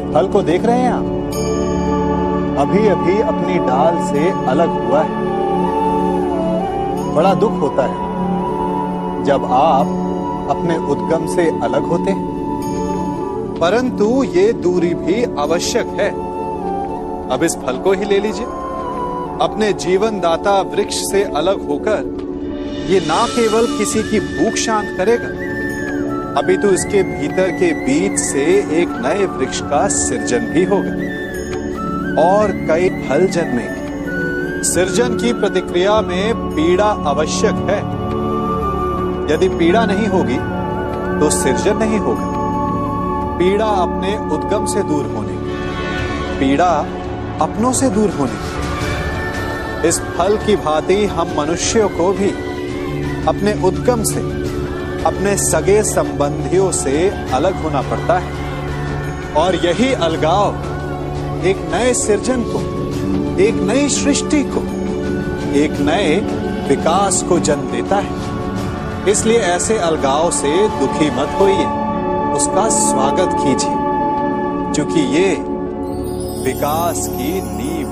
फल को देख रहे हैं आप? अभी अभी अपनी डाल से अलग हुआ है। बड़ा दुख होता है जब आप अपने उद्गम से अलग होते हैं। परंतु ये दूरी भी आवश्यक है। अब इस फल को ही ले लीजिए। अपने जीवन दाता वृक्ष से अलग होकर ये ना केवल किसी की भूख शांत करेगा अभी तो इसके भीतर के बीज से एक नए वृक्ष का सृजन भी होगा और कई फल जन्मेंगे। सृजन की प्रतिक्रिया में पीड़ा आवश्यक है। यदि पीड़ा नहीं होगी तो सृजन नहीं होगा। पीड़ा अपने उद्गम से दूर होने। पीड़ा अपनों से दूर होने। इस फल की भांति हम मनुष्यों को भी अपने उद्गम से अपने सगे संबंधियों से अलग होना पड़ता है। और यही अलगाव एक नए सृजन को, एक नई सृष्टि को, एक नए विकास को जन्म देता है। इसलिए ऐसे अलगाव से दुखी मत होइए। उसका स्वागत कीजिए, क्योंकि ये विकास की नींव